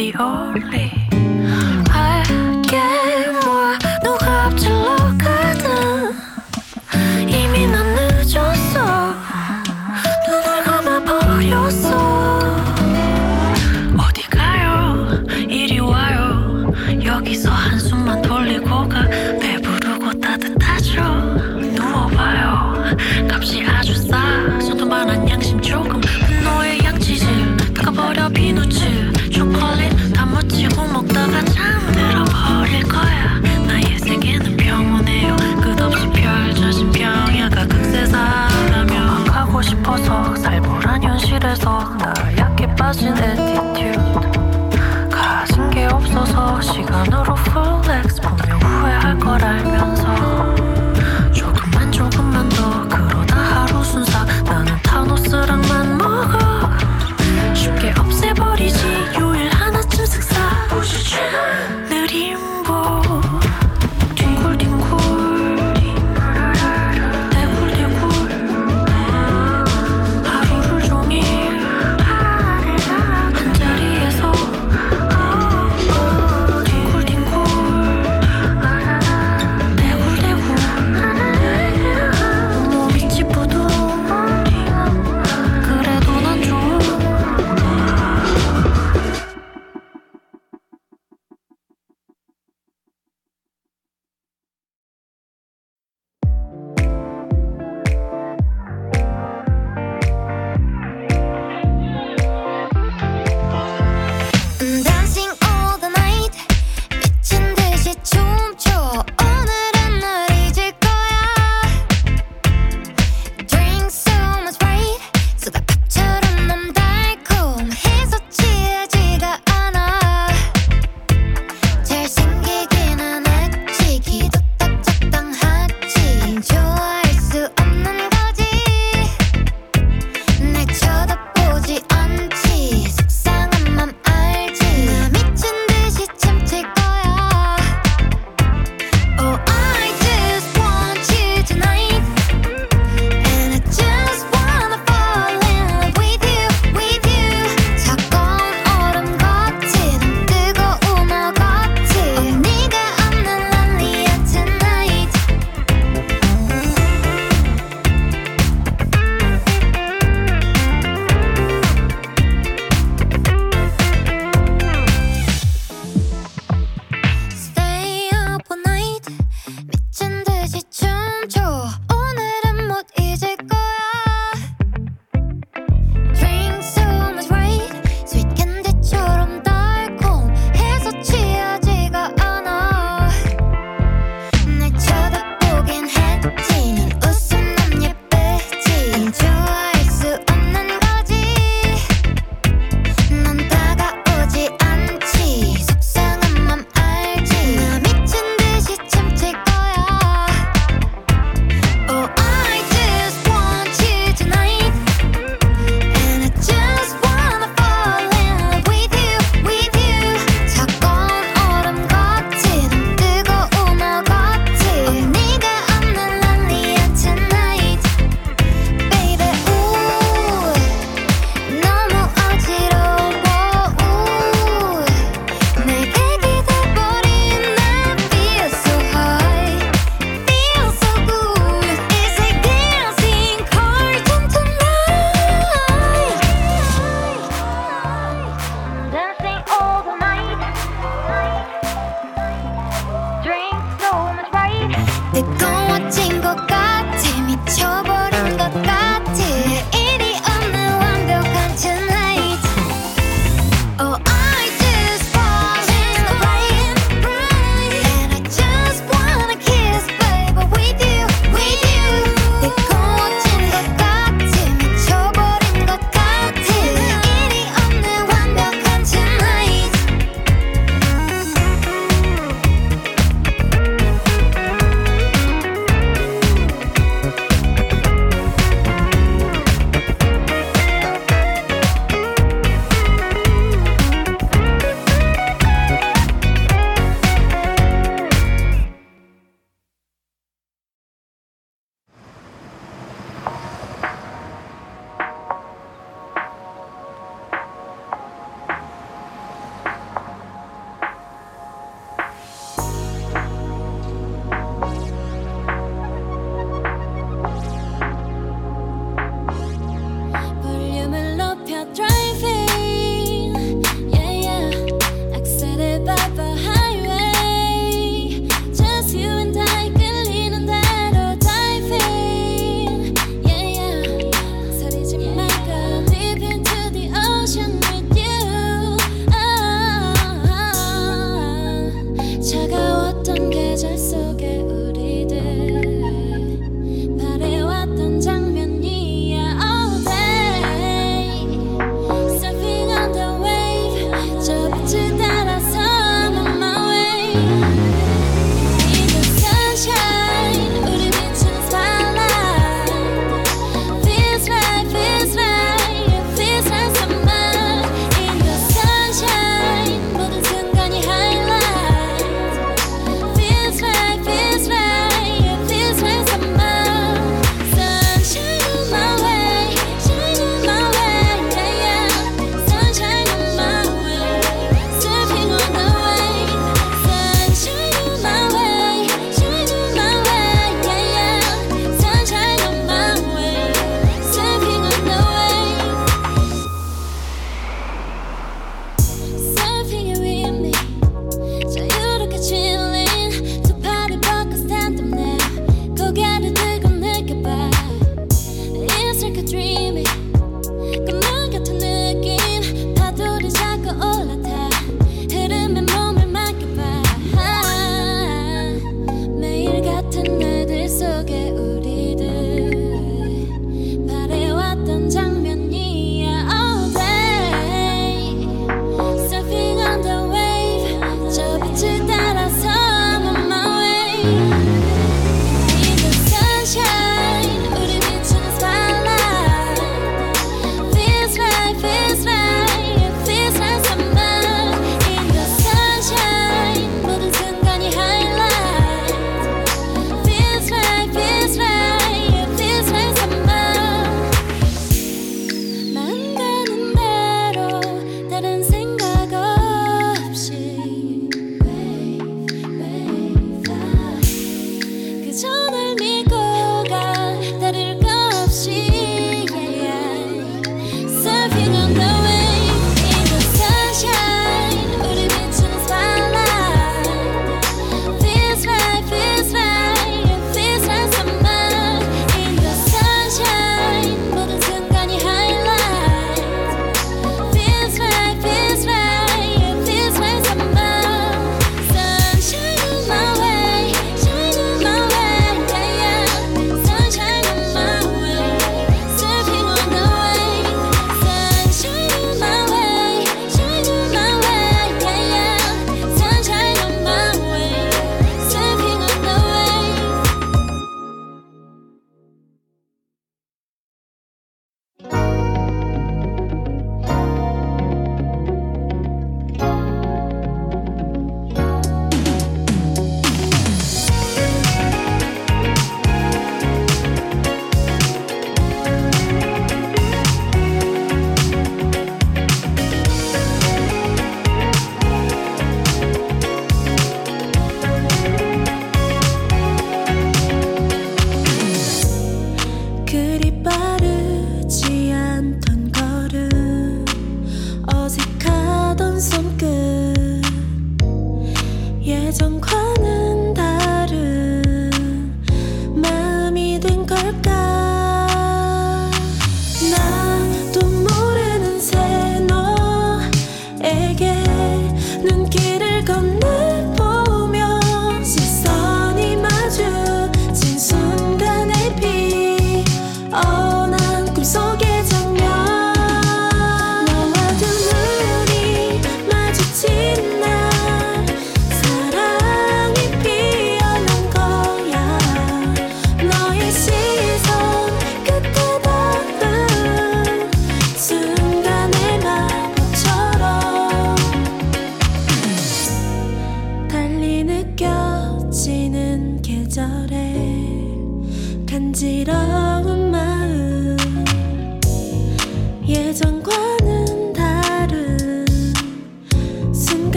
the only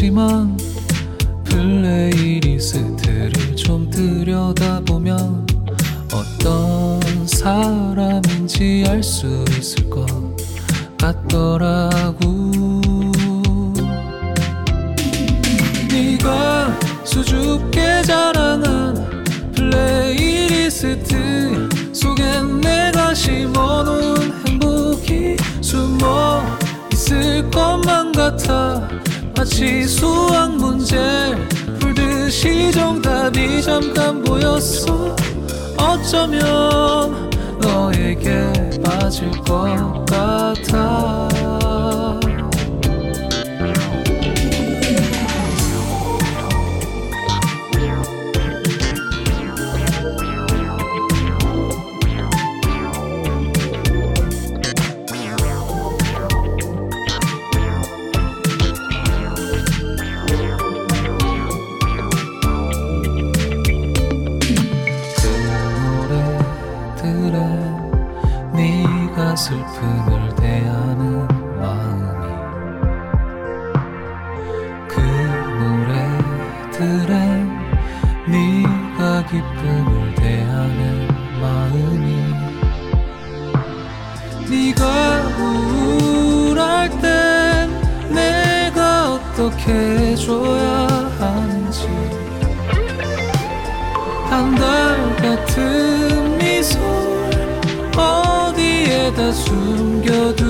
모르겠지만 playlist를 좀 들여다보면 어떤 사람인지 알 수 있을 것 같더라고. 네가 수줍게 자랑한 플레이리스트 속엔 내가 심어놓은 행복이 숨어 있을 것만 같아 마치 수학 문제 풀듯이 정답이 잠깐 보였어. 어쩌면 너에게 빠질 것 같아 어디에다 숨겨두는지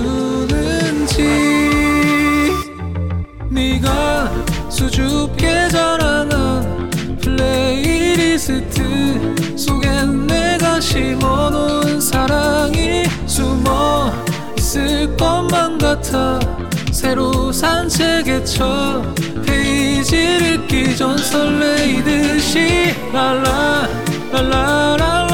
네가 수줍게 자랑한 플레이리스트 속엔 내가 심어놓은 사랑이 숨어 있을 것만 같아. 새로 산 책의 첫 페이지를 읽기 전 설레이듯이 랄라 랄라랄랄랄라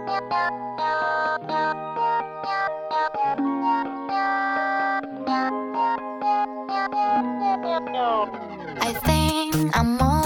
I think I'm on